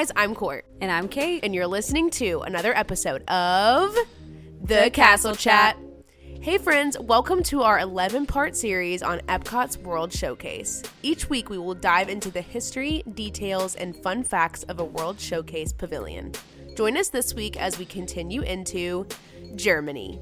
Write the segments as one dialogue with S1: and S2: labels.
S1: Guys, I'm Court,
S2: And I'm Cait.
S1: and you're listening to another episode of The Castle Chat. Hey friends, welcome to our 11 part series on Epcot's World Showcase. Each week we will dive into the history, details, and fun facts of a World Showcase pavilion. Join us this week as we continue into Germany.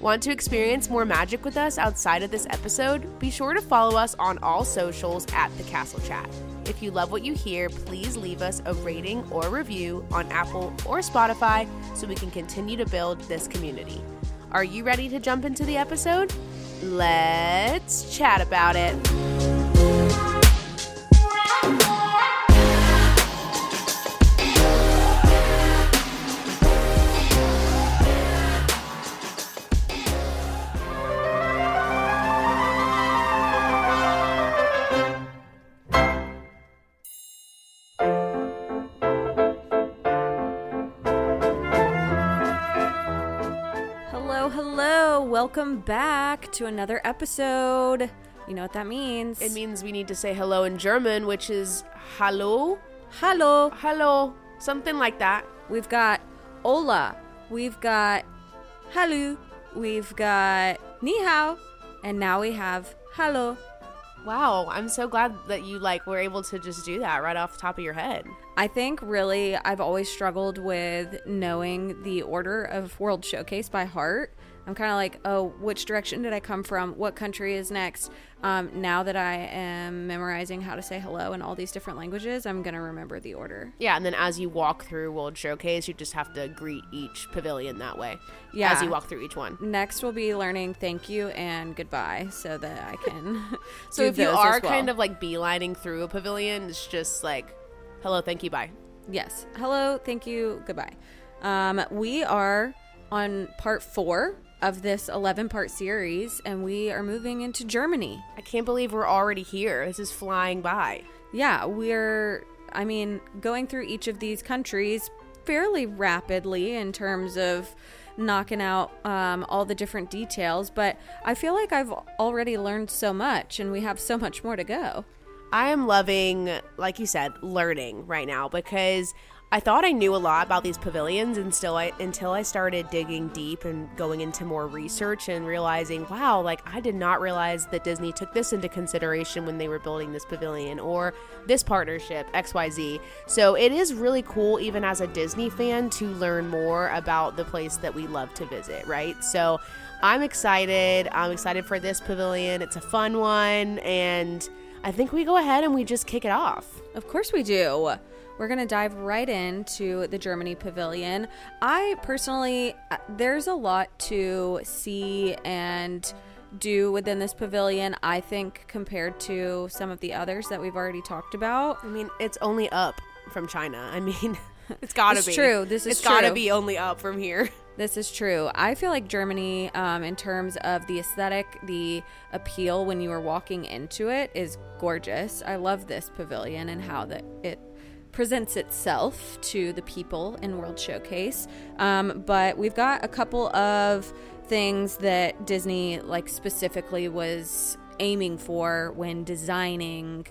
S1: Want to experience more magic with us outside of this episode? Be sure to follow us on all socials at The Castle Chat. If you love what you hear, please leave us a rating or review on Apple or Spotify so we can continue to build this community. Are you ready to jump into the episode? Let's chat about it.
S2: Welcome back to another episode. You know what that means?
S1: It means we need to say hello in German, which is hallo,
S2: Hallo.
S1: hallo, something like that.
S2: We've got hola. We've got hallo. We've got ni hao. And now we have Hallo.
S1: Wow, I'm so glad that you like were able to just do that right off the top of your head.
S2: I think really I've always struggled with knowing the order of World Showcase by heart. I'm kind of like, oh, which direction did I come from? What country is next? Um, now that I am memorizing how to say hello in all these different languages, I'm going to remember the order.
S1: Yeah, and then as you walk through World Showcase, you just have to greet each pavilion that way.
S2: Yeah.
S1: As you walk through each one.
S2: Next, we'll be learning thank you and goodbye so that I can.
S1: So if you are kind of like beelining through a pavilion, it's just like, hello, thank you, bye.
S2: Yes. Hello, thank you, goodbye. Um, we are on part four of this 11 part series, and we are moving into Germany.
S1: I can't believe we're already here. This is flying by.
S2: Yeah, we're, I mean, going through each of these countries fairly rapidly in terms of knocking out um, all the different details, but I feel like I've already learned so much and we have so much more to go.
S1: I am loving, like you said, learning right now because I thought I knew a lot about these pavilions and still I until I started digging deep and going into more research and realizing, wow, like I did not realize that Disney took this into consideration when they were building this pavilion or this partnership XYZ. So it is really cool even as a Disney fan to learn more about the place that we love to visit, right? So I'm excited. I'm excited for this pavilion. It's a fun one and I think we go ahead and we just kick it off.
S2: Of course we do. We're going to dive right into the Germany pavilion. I personally, uh, there's a lot to see and do within this pavilion, I think, compared to some of the others that we've already talked about.
S1: I mean, it's only up from China. I mean, it's gotta
S2: It's
S1: be
S2: true. This is
S1: It's gotta be only up from here.
S2: This is true. I feel like Germany, um, in terms of the aesthetic, the appeal when you are walking into it, is gorgeous. I love this pavilion and how that it presents itself to the people in World Showcase. Um, but we've got a couple of things that Disney, like specifically, was aiming for when designing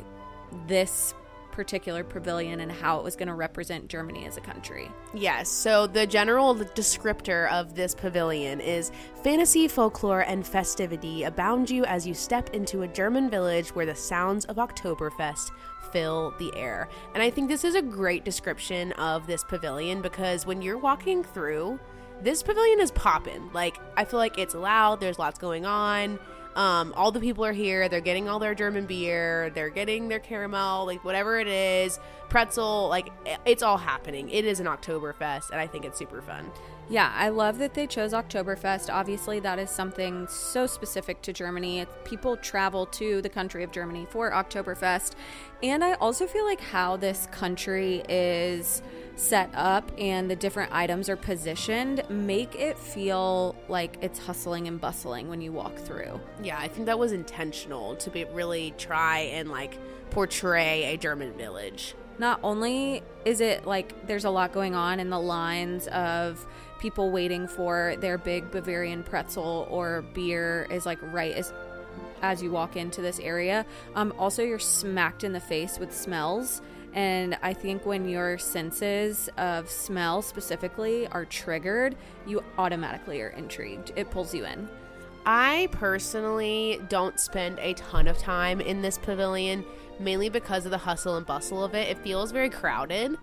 S2: this particular pavilion and how it was going to represent Germany as a country.
S1: Yes, so the general descriptor of this pavilion is fantasy, folklore, and festivity abound you as you step into a German village where the sounds of Oktoberfest fill the air. And I think this is a great description of this pavilion because when you're walking through, this pavilion is popping. Like, I feel like it's loud, there's lots going on. Um, all the people are here. They're getting all their German beer. They're getting their caramel, like whatever it is, pretzel. Like it's all happening. It is an Oktoberfest, and I think it's super fun.
S2: Yeah, I love that they chose Oktoberfest. Obviously, that is something so specific to Germany. People travel to the country of Germany for Oktoberfest. And I also feel like how this country is set up and the different items are positioned make it feel like it's hustling and bustling when you walk through.
S1: Yeah, I think that was intentional to be really try and like portray a German village.
S2: Not only is it like there's a lot going on in the lines of people waiting for their big Bavarian pretzel or beer is like right as as you walk into this area. Um, also, you're smacked in the face with smells And I think when your senses of smell specifically are triggered, you automatically are intrigued. It pulls you in.
S1: I personally don't spend a ton of time in this pavilion, mainly because of the hustle and bustle of it. It feels very crowded.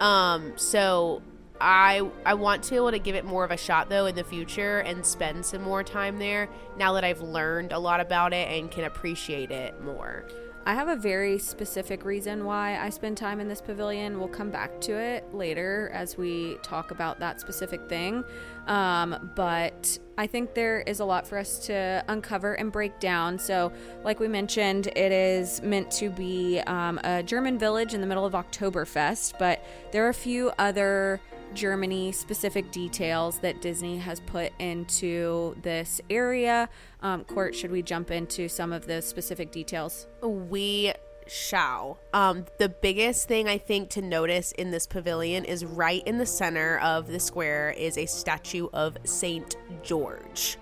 S1: Um, so I I want to be able to give it more of a shot though in the future and spend some more time there now that I've learned a lot about it and can appreciate it more.
S2: I have a very specific reason why I spend time in this pavilion. We'll come back to it later as we talk about that specific thing. Um, but I think there is a lot for us to uncover and break down. So, like we mentioned, it is meant to be um, a German village in the middle of Oktoberfest, but there are a few other Germany specific details that Disney has put into this area. Um, Court, should we jump into some of the specific details?
S1: We shall. Um, the biggest thing I think to notice in this pavilion is right in the center of the square is a statue of Saint George.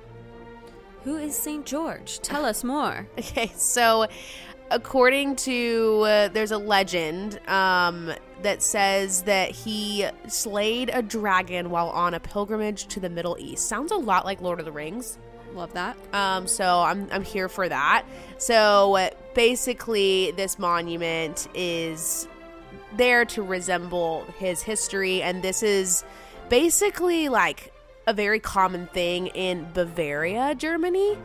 S2: Who is Saint George? Tell us more.
S1: Okay, so according to uh, there's a legend um, that says that he slayed a dragon while on a pilgrimage to the Middle East. Sounds a lot like Lord of the Rings.
S2: Love that.
S1: Um, so I'm I'm here for that. So basically, this monument is there to resemble his history, and this is basically like a very common thing in Bavaria, Germany.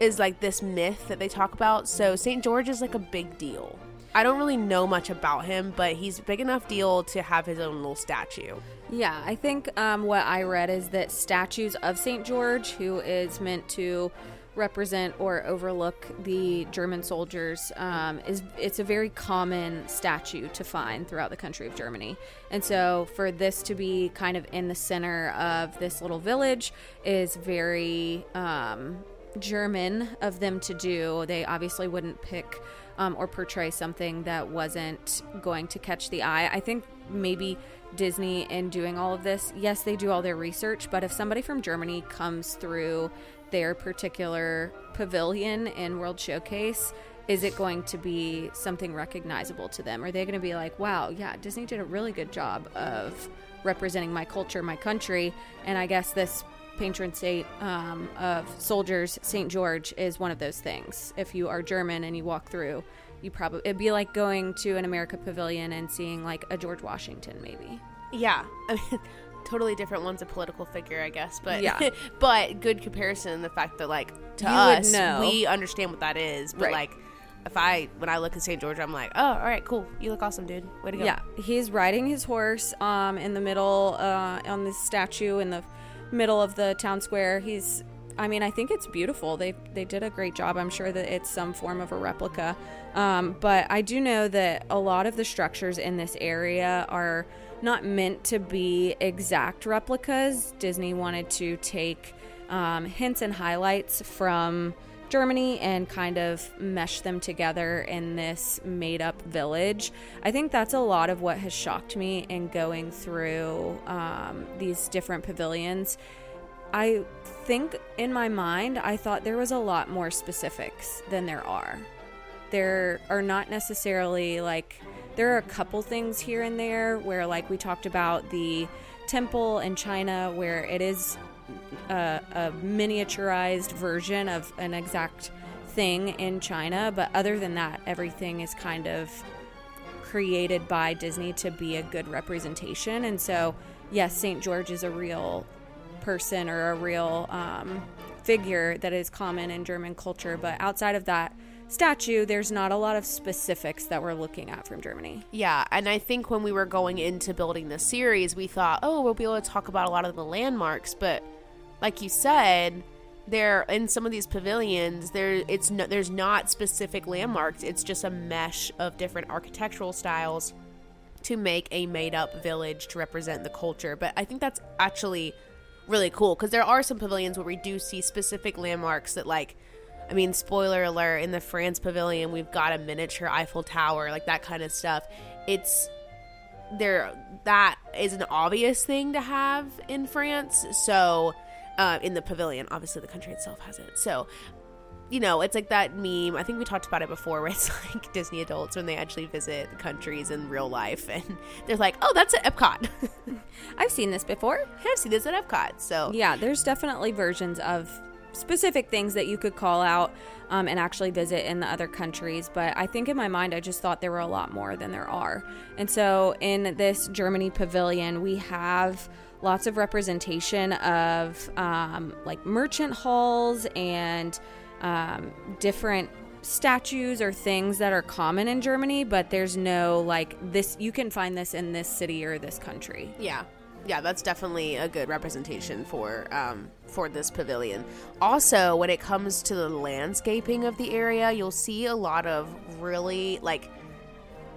S1: Is like this myth that they talk about. So St. George is like a big deal. I don't really know much about him, but he's a big enough deal to have his own little statue.
S2: Yeah, I think um, what I read is that statues of St. George, who is meant to represent or overlook the German soldiers, um, is it's a very common statue to find throughout the country of Germany. And so, for this to be kind of in the center of this little village is very um, German of them to do. They obviously wouldn't pick um, or portray something that wasn't going to catch the eye. I think maybe Disney, in doing all of this, yes, they do all their research, but if somebody from Germany comes through their particular pavilion in World Showcase, is it going to be something recognizable to them? Are they going to be like, wow, yeah, Disney did a really good job of representing my culture, my country? And I guess this patron saint um, of soldiers, St. George, is one of those things. If you are German and you walk through, you probably it'd be like going to an America Pavilion and seeing like a George Washington, maybe.
S1: Yeah, I mean, totally different. One's a political figure, I guess, but
S2: Yeah.
S1: but good comparison. The fact that like to
S2: You
S1: us, we understand what that is, but
S2: Right.
S1: like. If I when I look at St. George, I'm like, oh, all right, cool. You look awesome, dude. Way to go.
S2: Yeah, he's riding his horse um, in the middle uh, on this statue in the middle of the town square. He's, I mean, I think it's beautiful. They they did a great job. I'm sure that it's some form of a replica, um, but I do know that a lot of the structures in this area are not meant to be exact replicas. Disney wanted to take um, hints and highlights from. Germany and kind of mesh them together in this made up village. I think that's a lot of what has shocked me in going through um, these different pavilions. I think in my mind, I thought there was a lot more specifics than there are. There are not necessarily like, there are a couple things here and there where, like, we talked about the temple in China where it is a, a miniaturized version of an exact thing in China, but other than that, everything is kind of created by Disney to be a good representation. And so, yes, St. George is a real person or a real um, figure that is common in German culture, but outside of that statue, there's not a lot of specifics that we're looking at from Germany.
S1: Yeah, and I think when we were going into building the series, we thought, oh, we'll be able to talk about a lot of the landmarks, but like you said, there in some of these pavilions, there it's no, there's not specific landmarks. It's just a mesh of different architectural styles to make a made up village to represent the culture. But I think that's actually really cool because there are some pavilions where we do see specific landmarks that like I mean, spoiler alert, in the France pavilion, we've got a miniature Eiffel Tower, like that kind of stuff. It's there that is an obvious thing to have in France. So, uh, in the pavilion, obviously the country itself has it. So, you know, it's like that meme. I think we talked about it before, where it's like Disney adults when they actually visit the countries in real life, and they're like, "Oh, that's at Epcot."
S2: I've seen this before.
S1: I've seen this at Epcot. So
S2: Yeah, there's definitely versions of specific things that you could call out um, and actually visit in the other countries. But I think in my mind, I just thought there were a lot more than there are. And so in this Germany pavilion, we have lots of representation of um, like merchant halls and um, different statues or things that are common in Germany, but there's no like this, you can find this in this city or this country.
S1: yeah, yeah, that's definitely a good representation for um, for this pavilion. Also, when it comes to the landscaping of the area, you'll see a lot of really like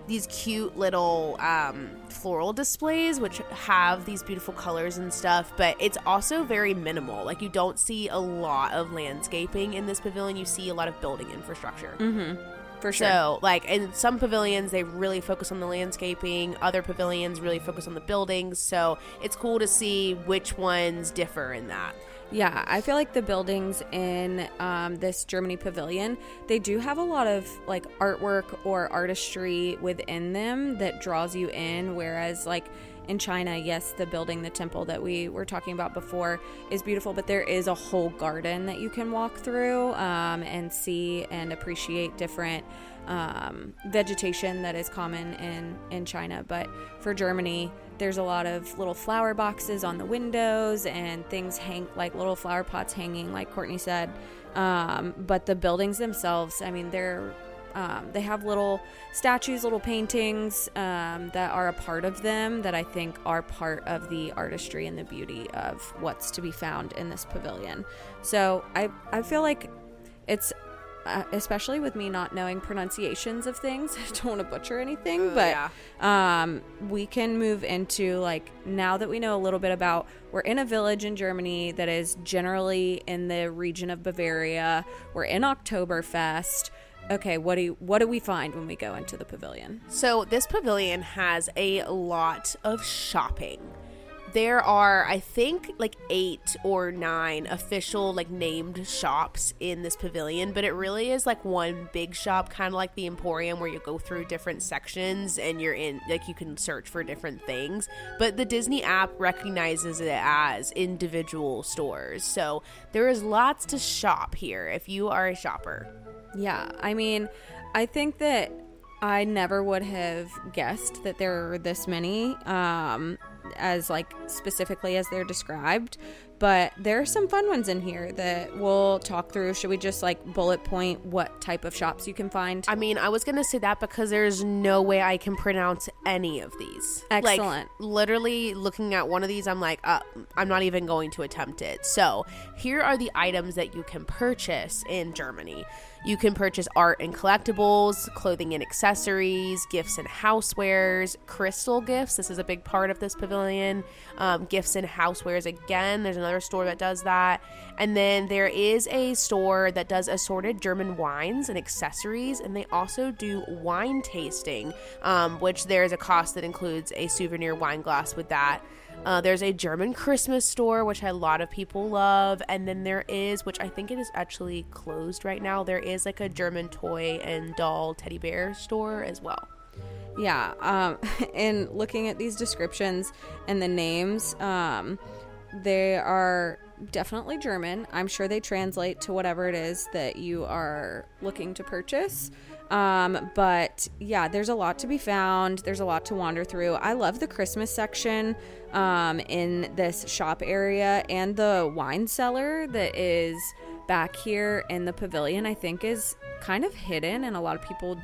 S1: these cute little um, floral displays which have these beautiful colors and stuff but it's also very minimal. Like you don't see a lot of landscaping in this pavilion. You see a lot of building infrastructure.
S2: For sure.
S1: so like in some pavilions they really focus on the landscaping. Other pavilions really focus on the buildings. So it's cool to see which ones differ in that
S2: Yeah, I feel like the buildings in um, this Germany pavilion, they do have a lot of like artwork or artistry within them that draws you in. Whereas, like in China, yes, the building, the temple that we were talking about before is beautiful, but there is a whole garden that you can walk through um, and see and appreciate different um, vegetation that is common in in China. But for Germany, there's a lot of little flower boxes on the windows and things hang like little flower pots hanging, like Courtney said. Um, but the buildings themselves, I mean, they're um, they have little statues, little paintings um, that are a part of them that I think are part of the artistry and the beauty of what's to be found in this pavilion. So I I feel like it's uh, especially with me not knowing pronunciations of things. I don't want to butcher anything, but
S1: yeah.
S2: um, we can move into like now that we know a little bit about we're in a village in Germany that is generally in the region of Bavaria. We're in Oktoberfest. Okay, what do you, what do we find when we go into the pavilion?
S1: So this pavilion has a lot of shopping. There are, I think, like eight or nine official, like named shops in this pavilion, but it really is like one big shop, kind of like the Emporium, where you go through different sections and you're in, like, you can search for different things. But the Disney app recognizes it as individual stores. So there is lots to shop here if you are a shopper.
S2: Yeah, I mean, I think that I never would have guessed that there are this many, um, as like specifically as they're described. But there are some fun ones in here that we'll talk through. Should we just like bullet point what type of shops you can find?
S1: I mean, I was gonna say that because there's no way I can pronounce any of these. Like,
S2: Excellent.
S1: literally looking at one of these, I'm like, uh, I'm not even going to attempt it. So here are the items that you can purchase in Germany. You can purchase art and collectibles, clothing and accessories, gifts and housewares, crystal gifts. This is a big part of this pavilion. Um, gifts and housewares again. There's another store that does that. And then there is a store that does assorted German wines and accessories. And they also do wine tasting, um, which there's a cost that includes a souvenir wine glass with that. Uh, there's a German Christmas store, which a lot of people love. And then there is, which I think it is actually closed right now, there is like a German toy and doll teddy bear store as well.
S2: Yeah, um, and looking at these descriptions and the names, um, they are definitely German. I'm sure they translate to whatever it is that you are looking to purchase. Um, but yeah, there's a lot to be found. There's a lot to wander through. I love the Christmas section um, in this shop area and the wine cellar that is back here in the pavilion. I think is kind of hidden, and a lot of people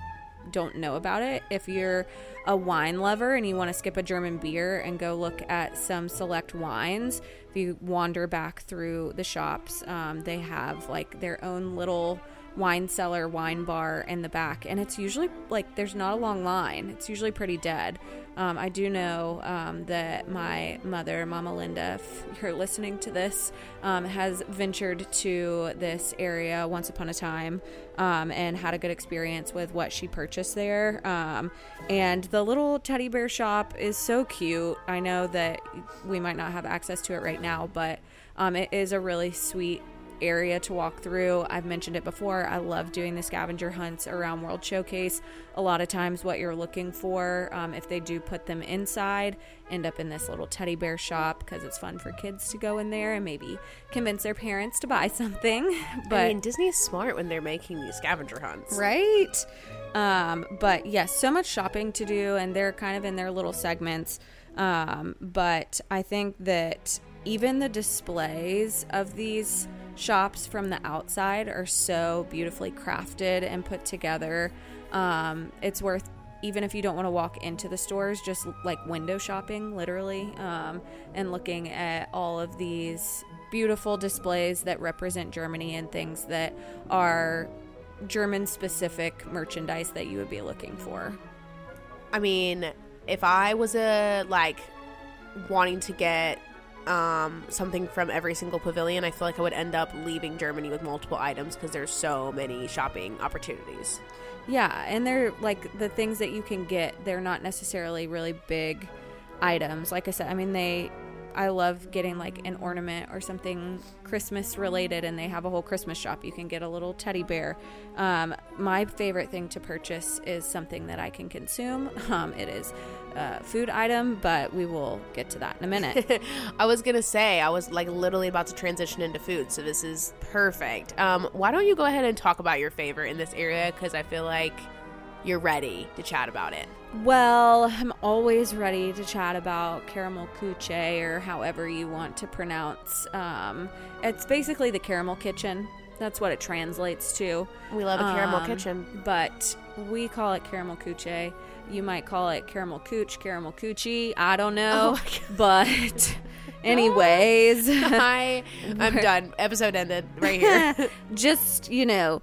S2: don't know about it. If you're a wine lover and you want to skip a German beer and go look at some select wines, if you wander back through the shops, um, they have like their own little wine cellar, wine bar in the back, and it's usually like there's not a long line. It's usually pretty dead. Um, I do know um, that my mother, Mama Linda, if you're listening to this, um, has ventured to this area once upon a time um, and had a good experience with what she purchased there. Um, and the little teddy bear shop is so cute. I know that we might not have access to it right now, but um, it is a really sweet area to walk through. I've mentioned it before. I love doing the scavenger hunts around World Showcase. A lot of times, what you're looking for, um, if they do put them inside, end up in this little teddy bear shop because it's fun for kids to go in there and maybe convince their parents to buy something. But
S1: I mean, Disney is smart when they're making these scavenger hunts.
S2: right? Um, but yes, so much shopping to do, and they're kind of in their little segments. Um, but I think that even the displays of these shops from the outside are so beautifully crafted and put together. Um, it's worth even if you don't want to walk into the stores, just like window shopping, literally, um, and looking at all of these beautiful displays that represent Germany and things that are German specific merchandise that you would be looking for.
S1: I mean, if I was a like wanting to get um, something from every single pavilion, I feel like I would end up leaving Germany with multiple items because there's so many shopping opportunities.
S2: Yeah, and they're like the things that you can get, they're not necessarily really big items. Like I said, I mean, they, I love getting like an ornament or something Christmas related, and they have a whole Christmas shop. You can get a little teddy bear. Um, my favorite thing to purchase is something that I can consume. Um, it is a food item, but we will get to that in a minute.
S1: I was gonna say I was like literally about to transition into food, so this is perfect. Um, why don't you go ahead and talk about your favorite in this area? Because I feel like you're ready to chat about it.
S2: Well, I'm always ready to chat about caramel cuce or however you want to pronounce. Um, it's basically the caramel kitchen. That's what it translates to.
S1: We love a caramel
S2: Um,
S1: kitchen.
S2: but we call it caramel cuce. You might call it caramel cooch, caramel coochie. I don't oh know,
S1: Oh
S2: but anyways,
S1: I I'm done. Episode ended right here.
S2: just you know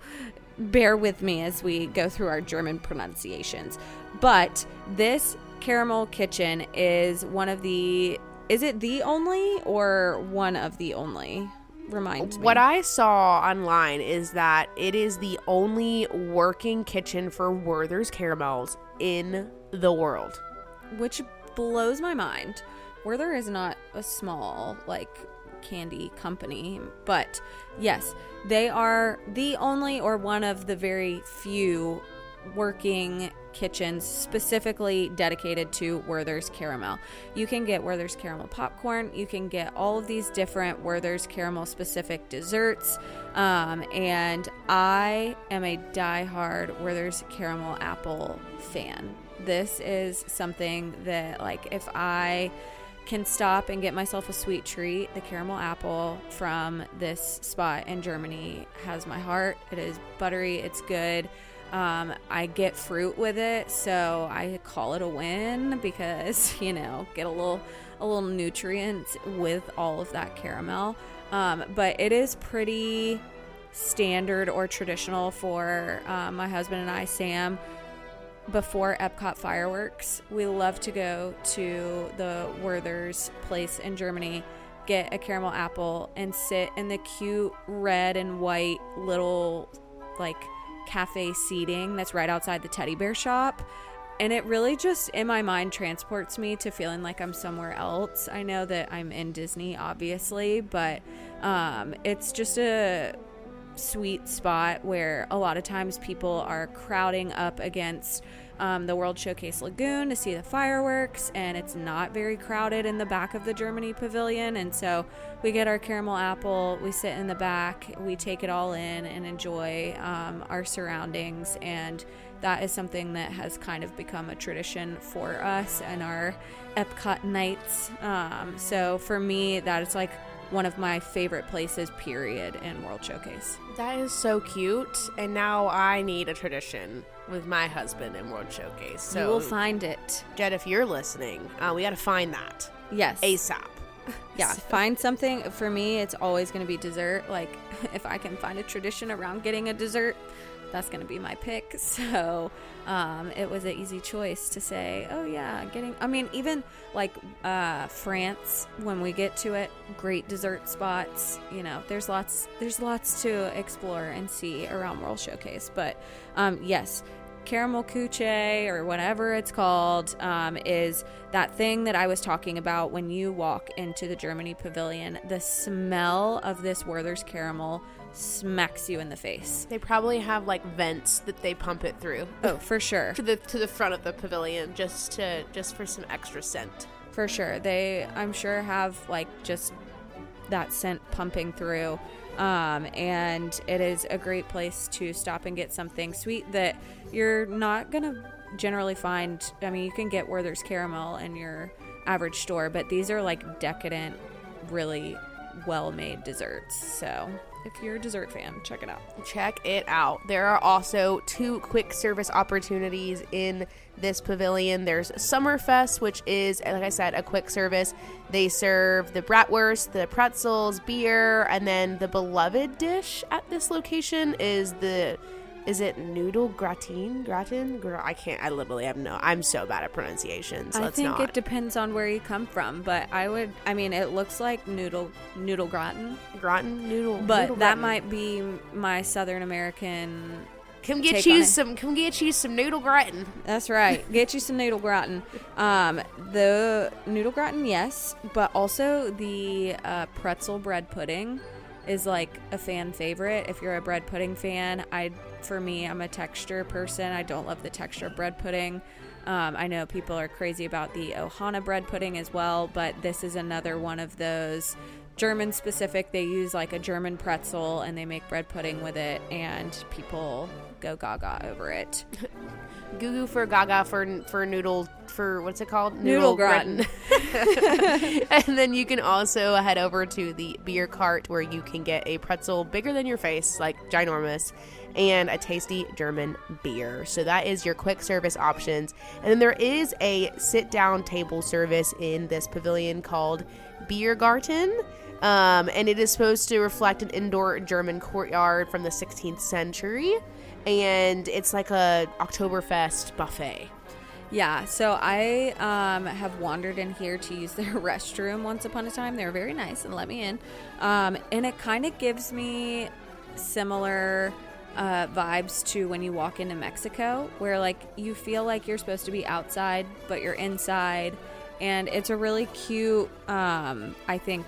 S2: bear with me as we go through our german pronunciations but this caramel kitchen is one of the is it the only or one of the only remind me
S1: What I saw online is that it is the only working kitchen for Werther's caramels in the world.
S2: which blows my mind werther is not a small like candy company but yes they are the only or one of the very few working kitchens specifically dedicated to Werther's caramel. You can get Werther's caramel popcorn. You can get all of these different Werther's caramel specific desserts. Um, and I am a diehard Werther's caramel apple fan. This is something that, like, if I can stop and get myself a sweet treat. The caramel apple from this spot in Germany has my heart. It is buttery, it's good. Um, I get fruit with it, so I call it a win because you know get a little a little nutrients with all of that caramel. Um, but it is pretty standard or traditional for um, my husband and I, Sam before Epcot fireworks, we love to go to the Werther's place in Germany, get a caramel apple, and sit in the cute red and white little like cafe seating that's right outside the teddy bear shop. And it really just, in my mind, transports me to feeling like I'm somewhere else. I know that I'm in Disney, obviously, but um, it's just a sweet spot where a lot of times people are crowding up against um, the World Showcase Lagoon to see the fireworks, and it's not very crowded in the back of the Germany Pavilion. And so we get our caramel apple, we sit in the back, we take it all in and enjoy um, our surroundings. And that is something that has kind of become a tradition for us and our Epcot nights. Um, so for me, that is like one of my favorite places, period, in World Showcase.
S1: That is so cute. And now I need a tradition with my husband in World Showcase. So,
S2: we'll find it.
S1: Jed, if you're listening, uh, we got to find that
S2: Yes.
S1: ASAP.
S2: Yeah, find something. For me, it's always going to be dessert. Like, if I can find a tradition around getting a dessert, that's going to be my pick. So, um, it was an easy choice to say, oh, yeah, getting. I mean, even like uh, France, when we get to it, great dessert spots. You know, there's lots, there's lots to explore and see around World Showcase. But um, yes, caramel couche or whatever it's called um, is that thing that I was talking about when you walk into the Germany pavilion. The smell of this Werther's caramel smacks you in the face.
S1: They probably have like vents that they pump it through
S2: Oh, for sure.
S1: to the to the front of the pavilion just to just for some extra scent.
S2: For sure. They, I'm sure, have like just that scent pumping through. Um, and it is a great place to stop and get something sweet that you're not to generally find. I mean, you can get Werther's caramel in your average store, but these are like decadent, really well made desserts. So if you're a dessert fan, check it out.
S1: Check it out. There are also two quick service opportunities in this pavilion. There's Sommerfest, which is, like I said, a quick service. They serve the bratwurst, the pretzels, beer, and then the beloved dish at this location is the is it noodle gratin? Gratin? Gra- I can't. I literally have no. I'm so bad at pronunciations. So
S2: I think
S1: not.
S2: it depends on where you come from, but I would. I mean, it looks like noodle noodle gratin,
S1: gratin noodle.
S2: but
S1: noodle
S2: that
S1: gratin.
S2: might be my Southern American.
S1: come get you some. Come get you some noodle gratin.
S2: That's right. Get you some noodle gratin. Um, the noodle gratin, yes, but also the uh, pretzel bread pudding is like a fan favorite. If you're a bread pudding fan, I for me, I'm a texture person. I don't love the texture of bread pudding. Um, I know people are crazy about the Ohana bread pudding as well, but this is another one of those German specific. They use like a German pretzel and they make bread pudding with it, and people go gaga over it.
S1: Goo goo for gaga for for noodle for what's it called?
S2: Noodle gratin.
S1: and then you can also head over to the beer cart where you can get a pretzel bigger than your face, like ginormous, and a tasty German beer. So that is your quick service options. And then there is a sit down table service in this pavilion called Biergarten. Um, and it is supposed to reflect an indoor German courtyard from the 16th century. And it's like a Oktoberfest buffet.
S2: Yeah, so I um, have wandered in here to use their restroom once upon a time. They were very nice and let me in. Um, and it kind of gives me similar uh, vibes to when you walk into Mexico, where like you feel like you're supposed to be outside, but you're inside. And it's a really cute, um, I think,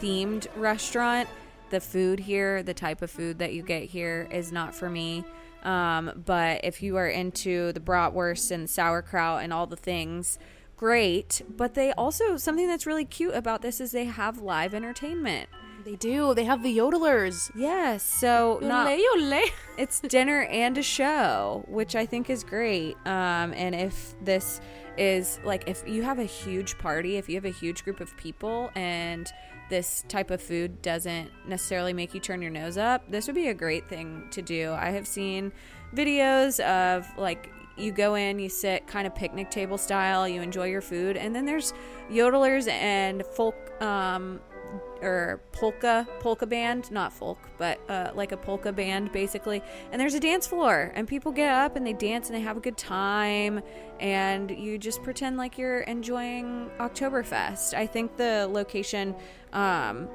S2: themed restaurant. The food here, the type of food that you get here, is not for me. Um, but if you are into the bratwurst and sauerkraut and all the things, great. But they also something that's really cute about this is they have live entertainment.
S1: They do. They have the yodelers.
S2: Yes, so not
S1: Yodel, yodel.
S2: it's dinner and a show, which I think is great. Um, and if this is like, if you have a huge party, if you have a huge group of people, and this type of food doesn't necessarily make you turn your nose up, this would be a great thing to do. I have seen videos of like, you go in, you sit kind of picnic table style, you enjoy your food, and then there's yodelers and folk um, or polka polka band not folk but uh, like a polka band basically. And there's a dance floor and people get up and they dance and they have a good time and you just pretend like you're enjoying oktoberfest. I think the location um,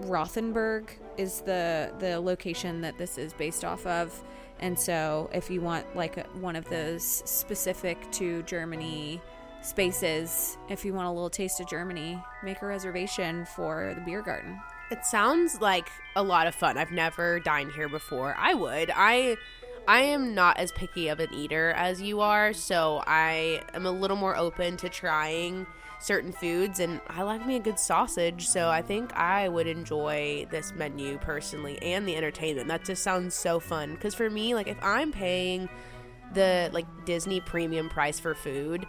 S2: rothenburg is the the location that this is based off of. And so if you want like a, one of those specific to germany spaces if you want a little taste of germany make a reservation for the beer garden
S1: It sounds like a lot of fun. I've never dined here before. I would. I I am not as picky of an eater as you are, so I am a little more open to trying certain foods and I like me a good sausage, so I think I would enjoy this menu personally and the entertainment. That just sounds so fun cuz for me, like if I'm paying the like Disney premium price for food,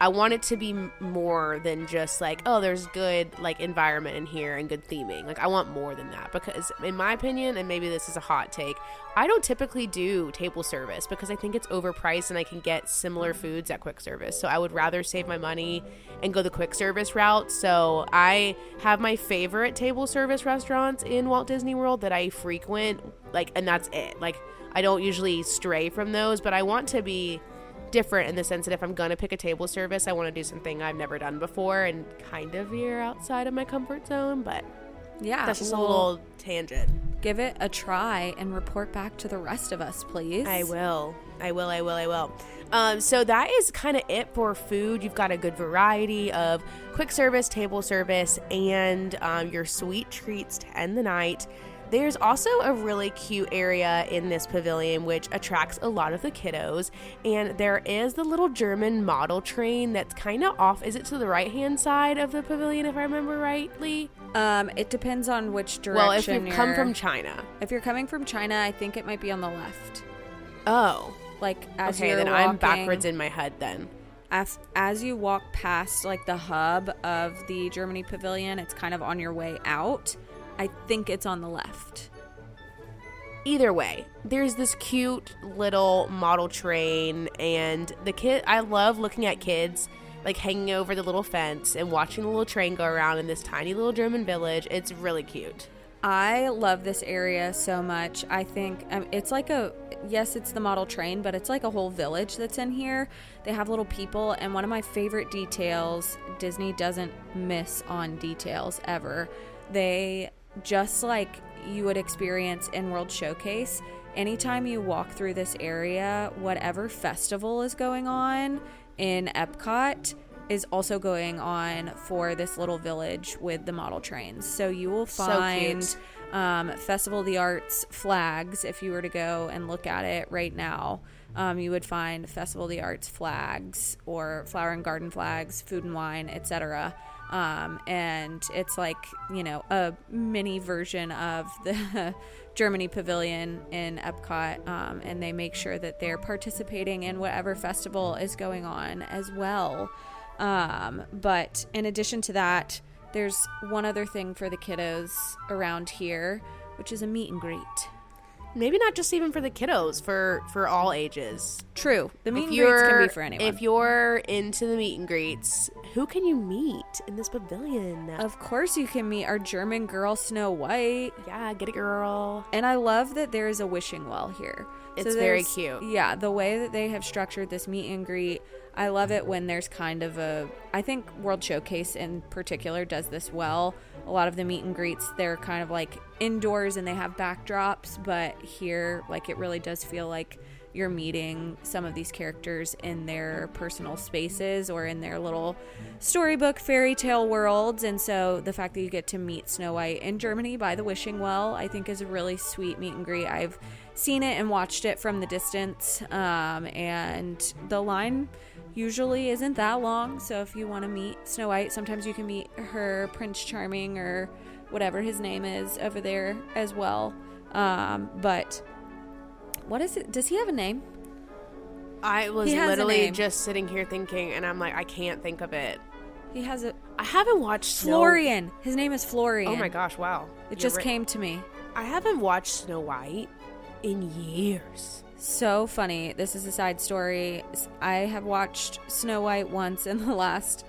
S1: I want it to be more than just like, oh, there's good like environment in here and good theming. Like I want more than that because in my opinion, and maybe this is a hot take, I don't typically do table service because I think it's overpriced and I can get similar foods at quick service. So I would rather save my money and go the quick service route. So I have my favorite table service restaurants in Walt Disney World that I frequent, like and that's it. Like I don't usually stray from those, but I want to be different in the sense that if I'm gonna pick a table service, I want to do something I've never done before and kind of veer outside of my comfort zone. But
S2: Yeah,
S1: That's just a
S2: well,
S1: little tangent.
S2: give it a try and report back to the rest of us, please.
S1: I will. I will. I will. I will. Um, so that is kind of it for food. You've got a good variety of quick service, table service, and um, your sweet treats to end the night. There's also a really cute area in this pavilion which attracts a lot of the kiddos. And there is the little German model train that's kind of off. Is it to the right hand side of the pavilion, if I remember rightly?
S2: Um, it depends on which direction.
S1: Well, if you come from China.
S2: if you're coming from China, I think it might be on the left.
S1: Oh.
S2: Like as
S1: Okay, then
S2: walking,
S1: I'm backwards in my head then.
S2: As, as you walk past like the hub of the Germany pavilion, it's kind of on your way out. I think it's on the left.
S1: either way there's this cute little model train and the kid i love looking at kids like hanging over the little fence and watching the little train go around in this tiny little german village it's really cute
S2: I love this area so much. I think um, it's like a yes, it's the model train, but it's like a whole village that's in here. They have little people, and one of my favorite details Disney doesn't miss on details ever. They just like you would experience in World Showcase. Anytime you walk through this area, whatever festival is going on in Epcot, is also going on for this little village with the model trains. So you will find
S1: cute.
S2: um, Festival of the Arts flags if you were to go and look at it right now. Um, you would find Festival of the Arts flags or Flower and Garden flags, Food and Wine, etc. Um, and it's like you know a mini version of the Germany Pavilion in Epcot, um, and they make sure that they're participating in whatever festival is going on as well. Um, but in addition to that, there's one other thing for the kiddos around here, which is a meet and greet.
S1: Maybe not just even for the kiddos for for all ages
S2: True, the meet
S1: if
S2: and greets can be for anyone.
S1: if you're into the meet and greets who can you meet in this pavilion
S2: of course, you can meet our German girl Snow White.
S1: yeah get it girl
S2: And I love that there is a wishing well here.
S1: It's very cute.
S2: Yeah, the way that they have structured this meet and greet, I love it when there's kind of a. I think World Showcase in particular does this well. A lot of the meet and greets, they're kind of like indoors and they have backdrops, but here, like, it really does feel like you're meeting some of these characters in their personal spaces or in their little storybook fairy tale worlds. And so the fact that you get to meet Snow White in Germany by the Wishing Well, I think is a really sweet meet and greet. I've seen it and watched it from the distance. Um, and the line usually isn't that long. So if you want to meet Snow White, sometimes you can meet her Prince Charming or whatever his name is over there as well. Um, but what is it? Does he have a name?
S1: i was
S2: He has a
S1: literally just sitting here thinking and i'm like i can't think of it
S2: He has a
S1: i haven't watched Snow-
S2: Florian. His name is Florian.
S1: oh my gosh wow
S2: It
S1: You're
S2: just
S1: right.
S2: came to me.
S1: i haven't watched snow white in years
S2: So funny. This is a side story. I have watched Snow White once in the last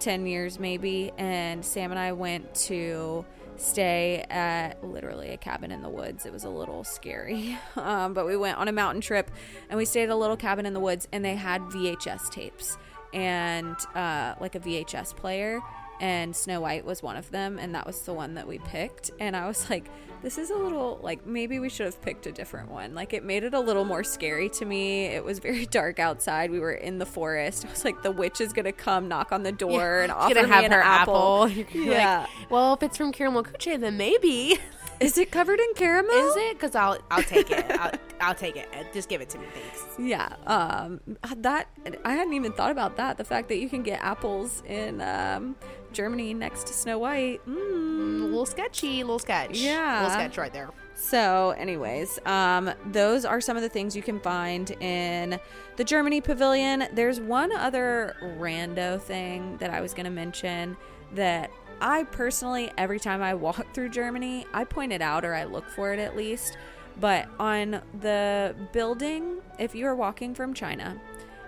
S2: 10 years, maybe, and Sam and I went to stay at literally a cabin in the woods. It was a little scary. Um, but we went on a mountain trip and we stayed at a little cabin in the woods, and they had VHS tapes and uh, like a VHS player. And Snow White was one of them, and that was the one that we picked. And I was like, this is a little like maybe we should have picked a different one. Like it made it a little more scary to me. It was very dark outside. We were in the forest. I was like, the witch is gonna come knock on the door and offer
S1: gonna
S2: me
S1: have
S2: an
S1: her
S2: apple.
S1: apple, You're gonna be
S2: Yeah.
S1: like, well if it's from cuche then maybe
S2: Is it covered in caramel?
S1: is it because i'll i'll take it I'll, I'll take it just give it to me thanks
S2: Yeah. Um. That I hadn't even thought about that. The fact that you can get apples in um, Germany next to Snow White. Mm.
S1: a little sketchy a little sketch
S2: Yeah.
S1: a little sketch right there
S2: So, anyways, um, those are some of the things you can find in the Germany pavilion. There's one other rando thing that I was going to mention that I personally, every time I walk through Germany, I point it out or I look for it at least. But on the building, if you are walking from China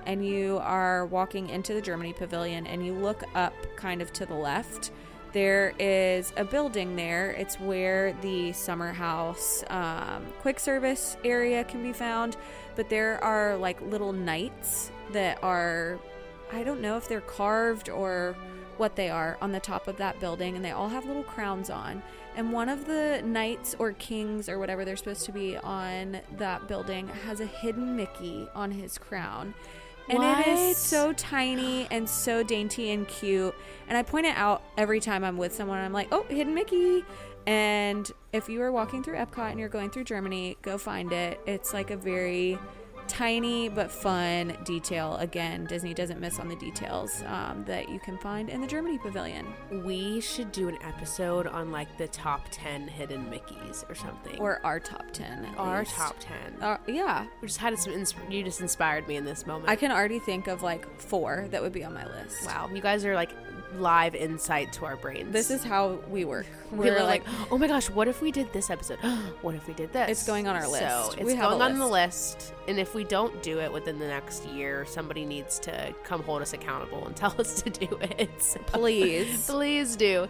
S2: and you are walking into the Germany pavilion and you look up kind of to the left, there is a building there. It's where the summer house um, quick service area can be found. But there are like little knights that are, I don't know if they're carved or what they are on the top of that building, and they all have little crowns on. And one of the knights or kings or whatever they're supposed to be on that building has a hidden Mickey on his crown. And it
S1: What?
S2: is so tiny and so dainty and cute. And I point it out every time I'm with someone. I'm like, oh, hidden Mickey. And if you are walking through Epcot and you're going through Germany, go find it. It's like a very tiny but fun detail. Again, Disney doesn't miss on the details um, that you can find in the Germany pavilion
S1: We should do an episode on like the top 10 hidden Mickeys or something.
S2: or our top 10. at
S1: our
S2: least.
S1: top 10.
S2: Uh, yeah.
S1: We just had some, you just inspired me in this moment.
S2: I can already think of like four that would be on my list.
S1: wow, you guys are like live insight to our brains.
S2: This is how we work.
S1: We're
S2: We're
S1: like,
S2: like,
S1: oh my gosh, what if we did this episode? what if we did this?
S2: It's going on our
S1: So
S2: list.
S1: it's
S2: We have
S1: going on the list. And if we don't do it within the next year, somebody needs to come hold us accountable and tell us to do it. So-
S2: please.
S1: Please do.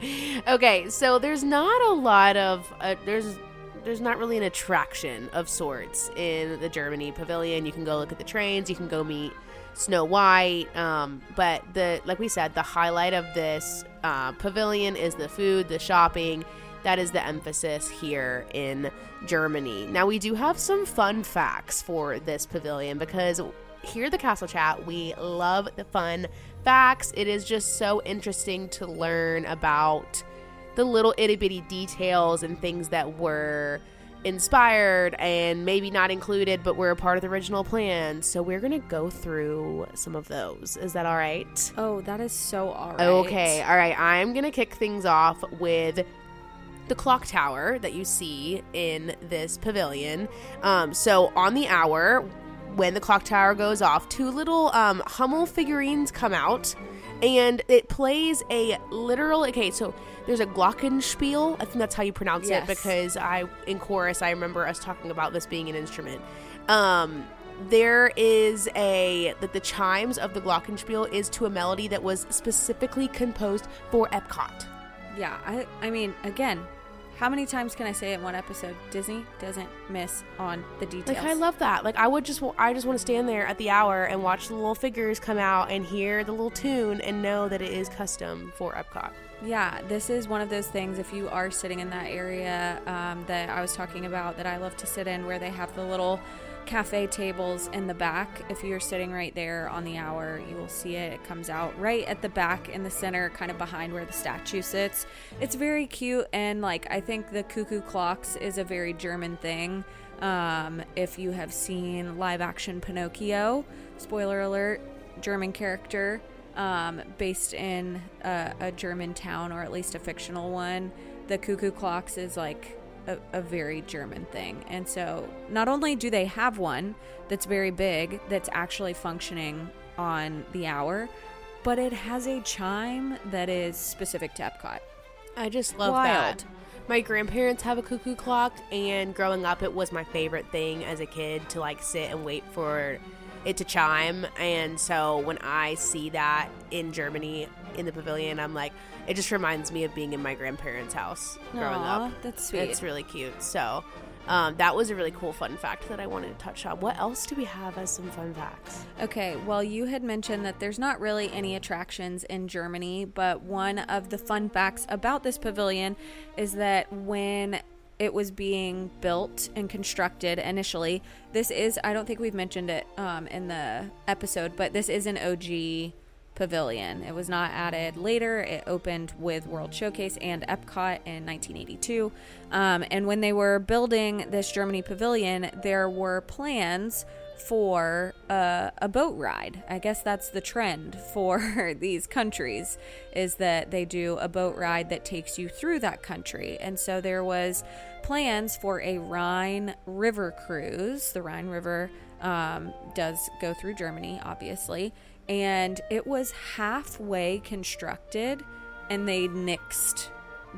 S1: Okay, so there's not a lot of uh, there's there's not really an attraction of sorts in the Germany pavilion. You can go look at the trains. You can go meet Snow White. Um, but the like we said, the highlight of this uh, pavilion is the food, the shopping. That is the emphasis here in Germany. Now we do have some fun facts for this pavilion because here at the Castle Chat, we love the fun facts. It is just so interesting to learn about the little itty bitty details and things that were inspired and maybe not included, but were a part of the original plan. So we're gonna go through some of those. Is that all right?
S2: Oh, that is so alright.
S1: Okay, all right. I'm gonna kick things off with the clock tower that you see in this pavilion. Um, so on the hour, when the clock tower goes off, two little um, Hummel figurines come out, and it plays a literal. Okay, so there's a glockenspiel. I think that's how you pronounce
S2: Yes.
S1: it because I in chorus I remember us talking about this being an instrument. Um, there is a that the chimes of the glockenspiel is to a melody that was specifically composed for Epcot.
S2: Yeah, I I mean, again, how many times can I say it in one episode? Disney doesn't miss on the details.
S1: Like I love that. Like I would just, I just want to stand there at the hour and watch the little figures come out and hear the little tune and know that it is custom for Epcot.
S2: Yeah, this is one of those things. If you are sitting in that area um, that I was talking about, that I love to sit in, where they have the little cafe tables in the back. If you're sitting right there on the hour, you will see it. It comes out right at the back in the center, kind of behind where the statue sits. It's very cute, and like I think the cuckoo clocks is a very German thing. Um, if you have seen live action Pinocchio, spoiler alert, German character um, based in a, a German town or at least a fictional one. The cuckoo clocks is like a, a very German thing. And so not only do they have one that's very big, that's actually functioning on the hour, but it has a chime that is specific to Epcot.
S1: I just love
S2: Wild.
S1: that. My grandparents have a cuckoo clock, and growing up, it was my favorite thing as a kid to like sit and wait for it to chime. And so when I see that in Germany in the pavilion, I'm like, it just reminds me of being in my grandparents' house growing
S2: Aw,
S1: up.
S2: that's sweet.
S1: It's really cute. So um, that was a really cool fun fact that I wanted to touch on. What else do we have as some fun facts?
S2: Okay, well, you had mentioned that there's not really any attractions in Germany, but one of the fun facts about this pavilion is that when it was being built and constructed initially, this is, I don't think we've mentioned it um, in the episode, but this is an OG pavilion. It was not added later. It opened with World Showcase and Epcot in 1982. Um, and when they were building this Germany pavilion, there were plans for uh, a boat ride. I guess that's the trend for these countries is that they do a boat ride that takes you through that country. And so there was plans for a Rhine River cruise. The Rhine River um, does go through Germany, obviously, and it was halfway constructed, and they nixed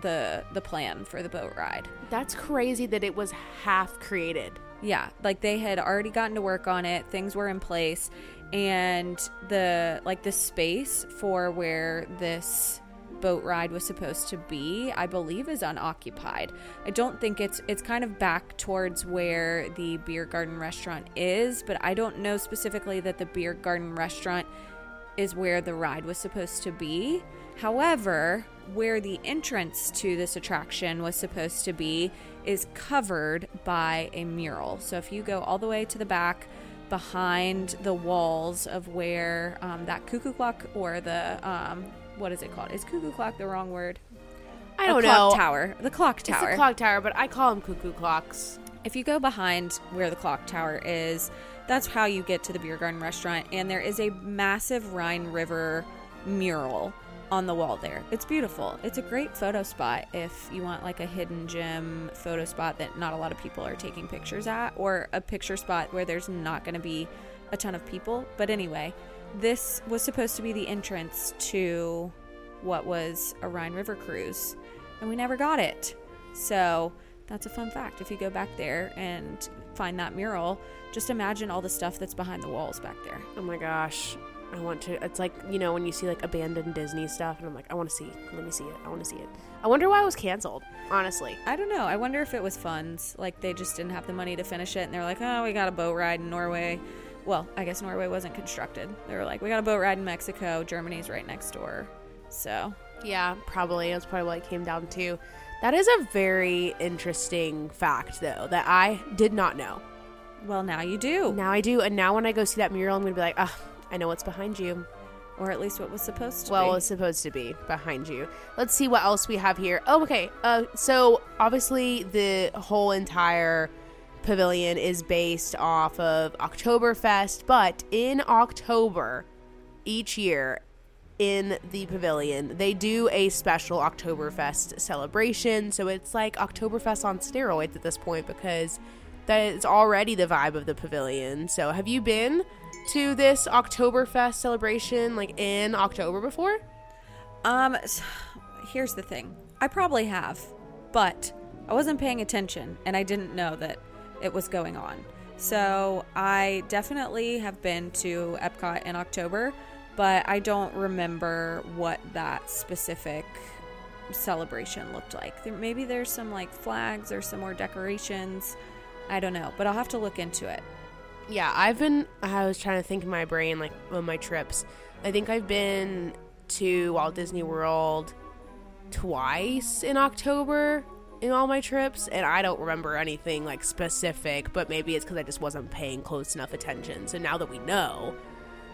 S2: the the plan for the boat ride.
S1: That's crazy that it was half created.
S2: Yeah, like they had already gotten to work on it, things were in place, and the like the space for where this boat ride was supposed to be, I believe is unoccupied. I don't think it's it's kind of back towards where the beer garden restaurant is, but I don't know specifically that the beer garden restaurant is where the ride was supposed to be. However, where the entrance to this attraction was supposed to be is covered by a mural. So if you go all the way to the back behind the walls of where um, that cuckoo clock or the um, what is it called? Is cuckoo clock the wrong word?
S1: I don't know.
S2: clock
S1: know.
S2: Tower. The clock tower.
S1: It's the clock tower, but I call them cuckoo clocks.
S2: If you go behind where the clock tower is, that's how you get to the beer garden restaurant. And there is a massive Rhine River mural on the wall there. It's beautiful. It's a great photo spot if you want like a hidden gem photo spot that not a lot of people are taking pictures at, or a picture spot where there's not going to be a ton of people. But anyway, this was supposed to be the entrance to what was a Rhine River cruise, and we never got it. So that's a fun fact. If you go back there and find that mural, just imagine all the stuff that's behind the walls back there.
S1: Oh my gosh. I want to. It's like, you know, when you see like abandoned Disney stuff, and I'm like, I want to see. Let me see it. I want to see it. I wonder why it was canceled, honestly.
S2: I don't know. I wonder if it was funds. Like they just didn't have the money to finish it, and they're like, "Oh, we got a boat ride in Norway." Well, I guess Norway wasn't constructed. They were like, "We got a boat ride in Mexico. Germany's right next door." So
S1: Yeah, probably. That's probably what it came down to. That is a very interesting fact, though, that I did not know.
S2: Well, now you do.
S1: Now I do. And now when I go see that mural, I'm going to be like, ah, I know what's behind you.
S2: Or at least what was supposed to
S1: well,
S2: be.
S1: it's supposed to be behind you. Let's see what else we have here. Oh, okay. Uh, so obviously the whole entire pavilion is based off of Oktoberfest, but in October each year in the pavilion, they do a special Oktoberfest celebration. So it's like Oktoberfest on steroids at this point because that is already the vibe of the pavilion. So have you been to this Oktoberfest celebration like in October before?
S2: Um, here's the thing. I probably have, but I wasn't paying attention and I didn't know that it was going on. So I definitely have been to Epcot in October, but I don't remember what that specific celebration looked like. There, maybe there's some like flags or some more decorations. I don't know, but I'll have to look into it.
S1: Yeah, I've been. I was trying to think in my brain, like on my trips. I think I've been to Walt Disney World twice in October in all my trips, and I don't remember anything like specific. But maybe it's because I just wasn't paying close enough attention. So now that we know,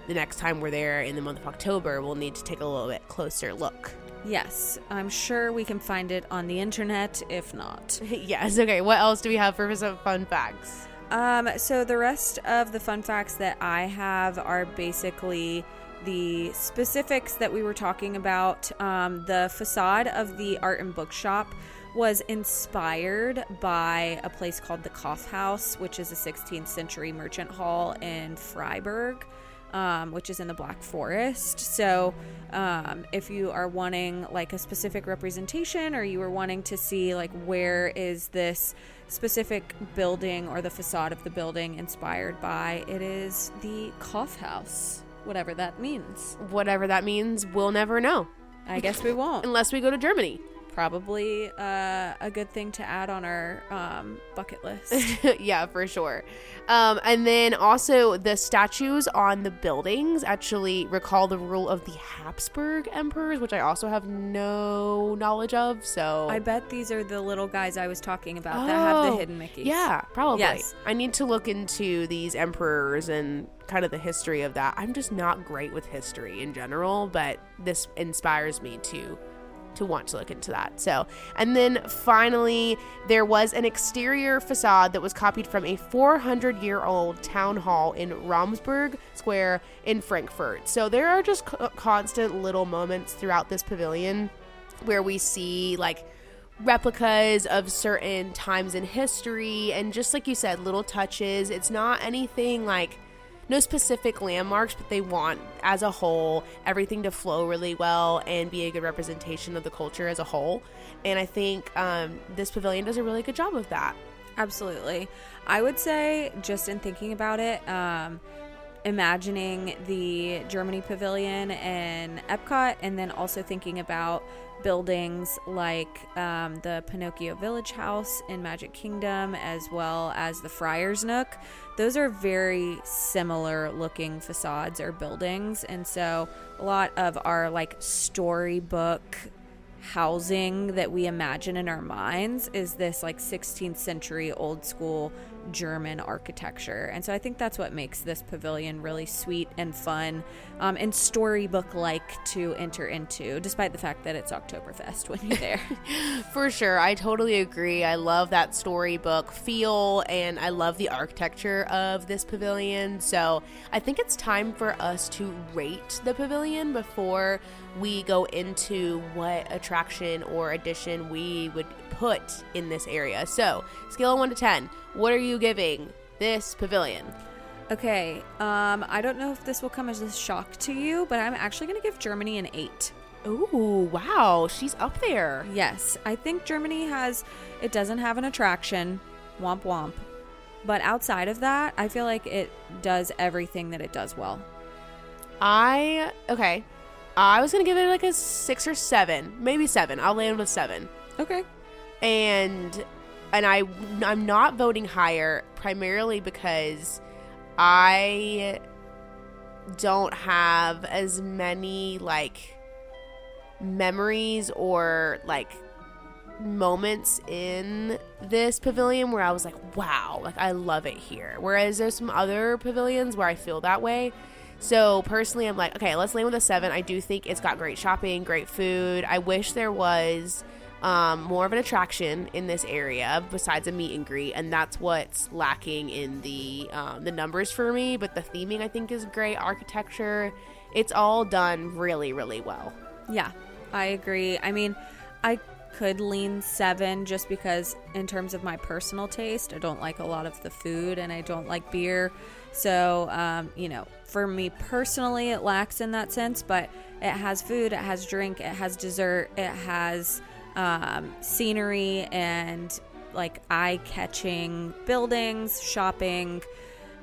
S1: the next time we're there in the month of October, we'll need to take a little bit closer look.
S2: Yes, I'm sure we can find it on the internet if not.
S1: yes. Okay. What else do we have for some fun facts?
S2: Um, so the rest of the fun facts that I have are basically the specifics that we were talking about. Um, the facade of the art and bookshop was inspired by a place called the Kaufhaus, which is a 16th century merchant hall in Freiburg. Um, which is in the Black Forest. So, um, if you are wanting like a specific representation, or you are wanting to see like where is this specific building or the facade of the building inspired by, it is the Kaufhaus, whatever that means.
S1: Whatever that means, we'll never know
S2: I guess we won't.
S1: unless we go to Germany.
S2: Probably uh, a good thing to add on our um, bucket list.
S1: yeah, for sure. Um, and then also the statues on the buildings actually recall the rule of the Habsburg emperors, which I also have no knowledge of. So
S2: I bet these are the little guys I was talking about that have the
S1: Oh,
S2: hidden Mickeys.
S1: Yeah, probably.
S2: Yes.
S1: I need to look into these emperors and kind of the history of that. I'm just not great with history in general, but this inspires me to to want to look into that. So, and then finally, there was an exterior facade that was copied from a 400 year old town hall in Römerberg Square in Frankfurt. So, there are just co- constant little moments throughout this pavilion where we see like replicas of certain times in history and just like you said little touches it's not anything like no specific landmarks but they want as a whole everything to flow really well and be a good representation of the culture as a whole and i think um, this pavilion does a really good job of that
S2: Absolutely. I would say, just in thinking about it, um, imagining the Germany Pavilion in Epcot, and then also thinking about buildings like um, the Pinocchio Village House in Magic Kingdom, as well as the Friar's Nook. Those are very similar looking facades or buildings, and so a lot of our like storybook housing that we imagine in our minds is this like 16th century old school German architecture. And so I think that's what makes this pavilion really sweet and fun um, and storybook like to enter into, despite the fact that it's Oktoberfest when you're there.
S1: For sure. I totally agree. I love that storybook feel and I love the architecture of this pavilion. So I think it's time for us to rate the pavilion before we go into what attraction or addition we would put in this area. So, scale of 1 to 10, what are you giving this pavilion?
S2: Okay, um, I don't know if this will come as a shock to you, but I'm actually going to give Germany an 8.
S1: Ooh, wow, she's up there.
S2: Yes, I think Germany has, it doesn't have an attraction, womp womp. But outside of that, I feel like it does everything that it does well.
S1: I, okay, I was going to give it like a six or seven, maybe seven. I'll land with seven.
S2: Okay.
S1: And, and I, I'm not voting higher primarily because I don't have as many like memories or like moments in this pavilion where I was like, wow, like I love it here. Whereas there's some other pavilions where I feel that way. So personally, I'm like, okay, let's land with a seven. I do think it's got great shopping, great food. I wish there was um, more of an attraction in this area besides a meet and greet, and that's what's lacking in the um, the numbers for me. But the theming I think is great, architecture, it's all done really, really well.
S2: Yeah, I agree. I mean, I could lean seven just because, in terms of my personal taste, I don't like a lot of the food and I don't like beer. So, um, you know, for me personally, it lacks in that sense, but it has food, it has drink, it has dessert, it has um, scenery and like eye catching buildings, shopping.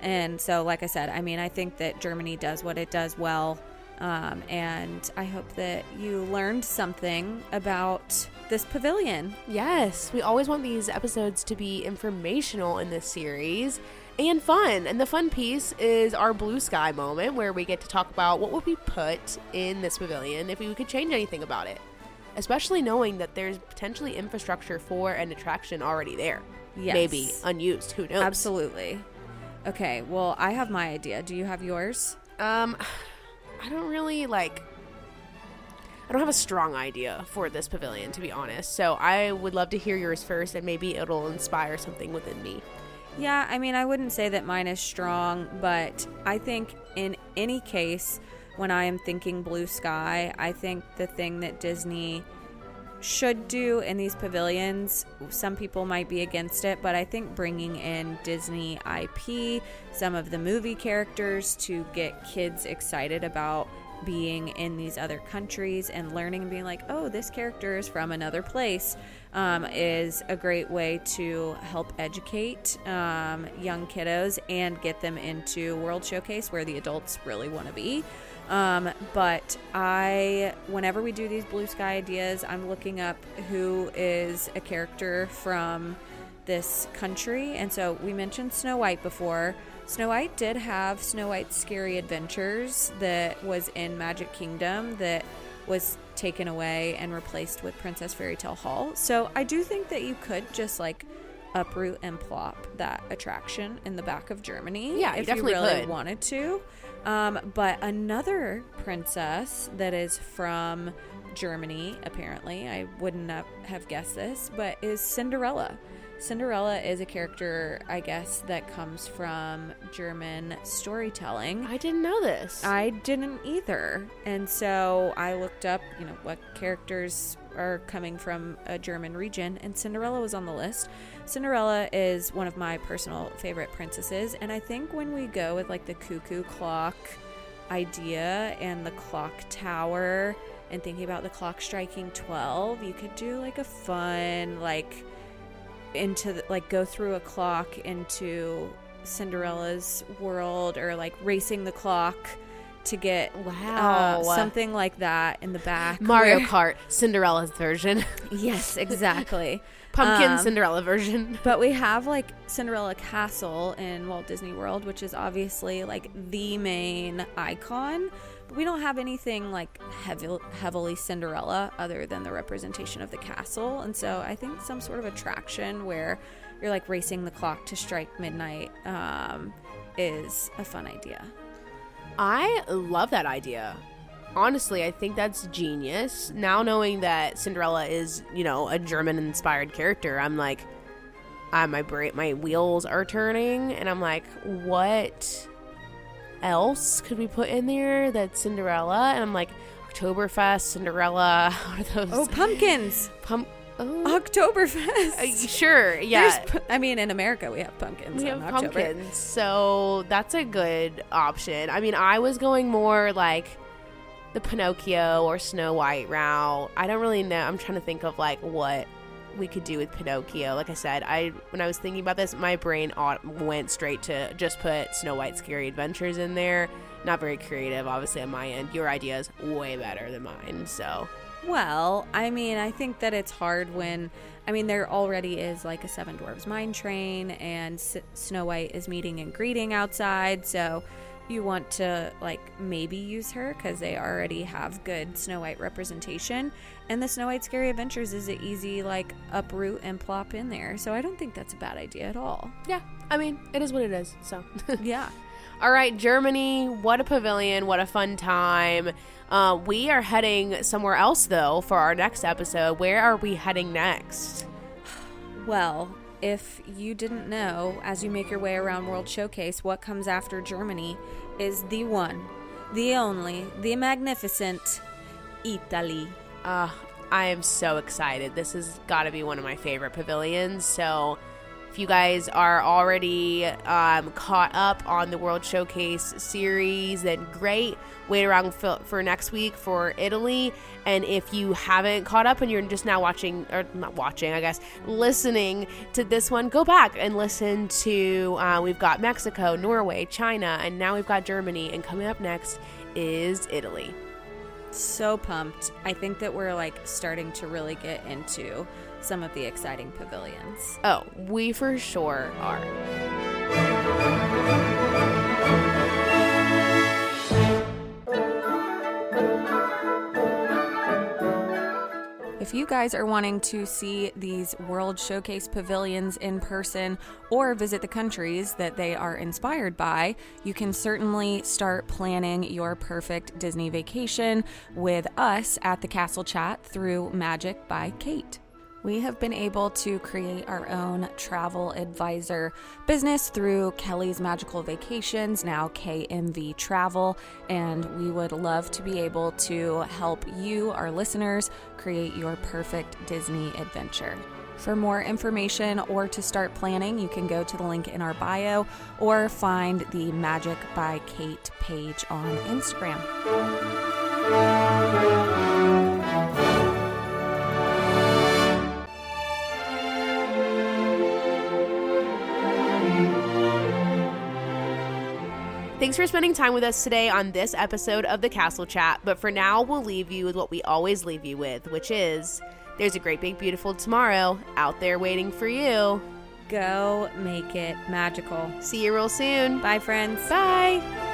S2: And so, like I said, I mean, I think that Germany does what it does well. Um, and I hope that you learned something about this pavilion.
S1: Yes, we always want these episodes to be informational in this series and fun. And the fun piece is our blue sky moment where we get to talk about what would we put in this pavilion if we could change anything about it. Especially knowing that there's potentially infrastructure for an attraction already there.
S2: Yes.
S1: Maybe unused, who knows?
S2: Absolutely. Okay, well, I have my idea. Do you have yours?
S1: Um I don't really like I don't have a strong idea for this pavilion to be honest. So I would love to hear yours first and maybe it'll inspire something within me.
S2: Yeah, I mean, I wouldn't say that mine is strong, but I think in any case, when I am thinking blue sky, I think the thing that Disney should do in these pavilions, some people might be against it, but I think bringing in Disney IP, some of the movie characters to get kids excited about being in these other countries and learning and being like, oh, this character is from another place, um, is a great way to help educate um, young kiddos and get them into World Showcase where the adults really want to be. Um, but I, whenever we do these blue sky ideas, I'm looking up who is a character from this country. And so we mentioned Snow White before. Snow White did have Snow White's Scary Adventures that was in Magic Kingdom that was taken away and replaced with Princess Fairy Tale Hall. So I do think that you could just like uproot and plop that attraction in the back of Germany.
S1: Yeah, you
S2: if
S1: definitely
S2: you really
S1: could.
S2: wanted to. Um, but another princess that is from Germany, apparently, I wouldn't have guessed this, but is Cinderella. Cinderella is a character, I guess, that comes from German storytelling.
S1: I didn't know this.
S2: I didn't either. And so I looked up, you know, what characters are coming from a German region, and Cinderella was on the list. Cinderella is one of my personal favorite princesses, and I think when we go with like the cuckoo clock idea and the clock tower and thinking about the clock striking 12, you could do like a fun, like, into the, like go through a clock into Cinderella's world or like racing the clock to get
S1: Wow.
S2: uh, something like that in the back.
S1: Mario
S2: where-
S1: Kart, Cinderella's version,
S2: Yes, exactly.
S1: pumpkin
S2: Um,
S1: Cinderella version.
S2: But we have like Cinderella Castle in Walt Disney World, which is obviously like the main icon. We don't have anything like heavy, heavily Cinderella other than the representation of the castle. And so I think some sort of attraction where you're like racing the clock to strike midnight um, is a fun idea.
S1: I love that idea. Honestly, I think that's genius. Now knowing that Cinderella is, you know, a German-inspired character, I'm like, uh, my brain, my wheels are turning, and I'm like, what else could we put in there that's Cinderella? And I'm like, Oktoberfest, Cinderella. What are those?
S2: Oh, pumpkins!
S1: pump. Oh,
S2: Oktoberfest!
S1: uh, sure, yeah.
S2: Pu- I mean, in America, we have pumpkins.
S1: We have
S2: October.
S1: pumpkins, so that's a good option. I mean, I was going more like the Pinocchio or Snow White route. I don't really know. I'm trying to think of like what we could do with Pinocchio. Like I said, I when I was thinking about this, my brain went straight to just put Snow White's Scary Adventures in there. Not very creative, obviously, on my end. Your idea is way better than mine, so
S2: Well, I mean, I think that it's hard when, I mean, there already is like a Seven Dwarves mine train, and S- Snow White is meeting and greeting outside. So you want to like maybe use her because they already have good Snow White representation. And the Snow White Scary Adventures is an easy like uproot and plop in there. So I don't think that's a bad idea at all.
S1: yeah. I mean, it is what it is. So.
S2: Yeah.
S1: All right, Germany, what a pavilion, what a fun time. Uh, we are heading somewhere else, though, for our next episode. Where are we heading next?
S2: Well, if you didn't know, as you make your way around World Showcase, what comes after Germany is the one, the only, the magnificent Italy.
S1: Uh, I am so excited. This has got to be one of my favorite pavilions. So, you guys are already um, caught up on the World Showcase series, then great. Wait around for, for next week for Italy. And if you haven't caught up and you're just now watching, or not watching, I guess, listening to this one, go back and listen to. Uh, we've got Mexico, Norway, China, and now we've got Germany. And coming up next is Italy.
S2: So pumped. I think that we're like starting to really get into some of the exciting pavilions.
S1: Oh, we for sure are.
S2: If you guys are wanting to see these World Showcase pavilions in person or visit the countries that they are inspired by, you can certainly start planning your perfect Disney vacation with us at the Castle Chat through Magic by Cait. We have been able to create our own travel advisor business through Kelly's Magical Vacations, now KMV Travel, and we would love to be able to help you, our listeners, create your perfect Disney adventure. For more information or to start planning, you can go to the link in our bio or find the Magic by Cait page on Instagram.
S1: Thanks for spending time with us today on this episode of the Castle Chat. But for now, we'll leave you with what we always leave you with, which is there's a great big beautiful tomorrow out there waiting for you.
S2: Go make it magical.
S1: See you real soon.
S2: Bye, friends.
S1: Bye.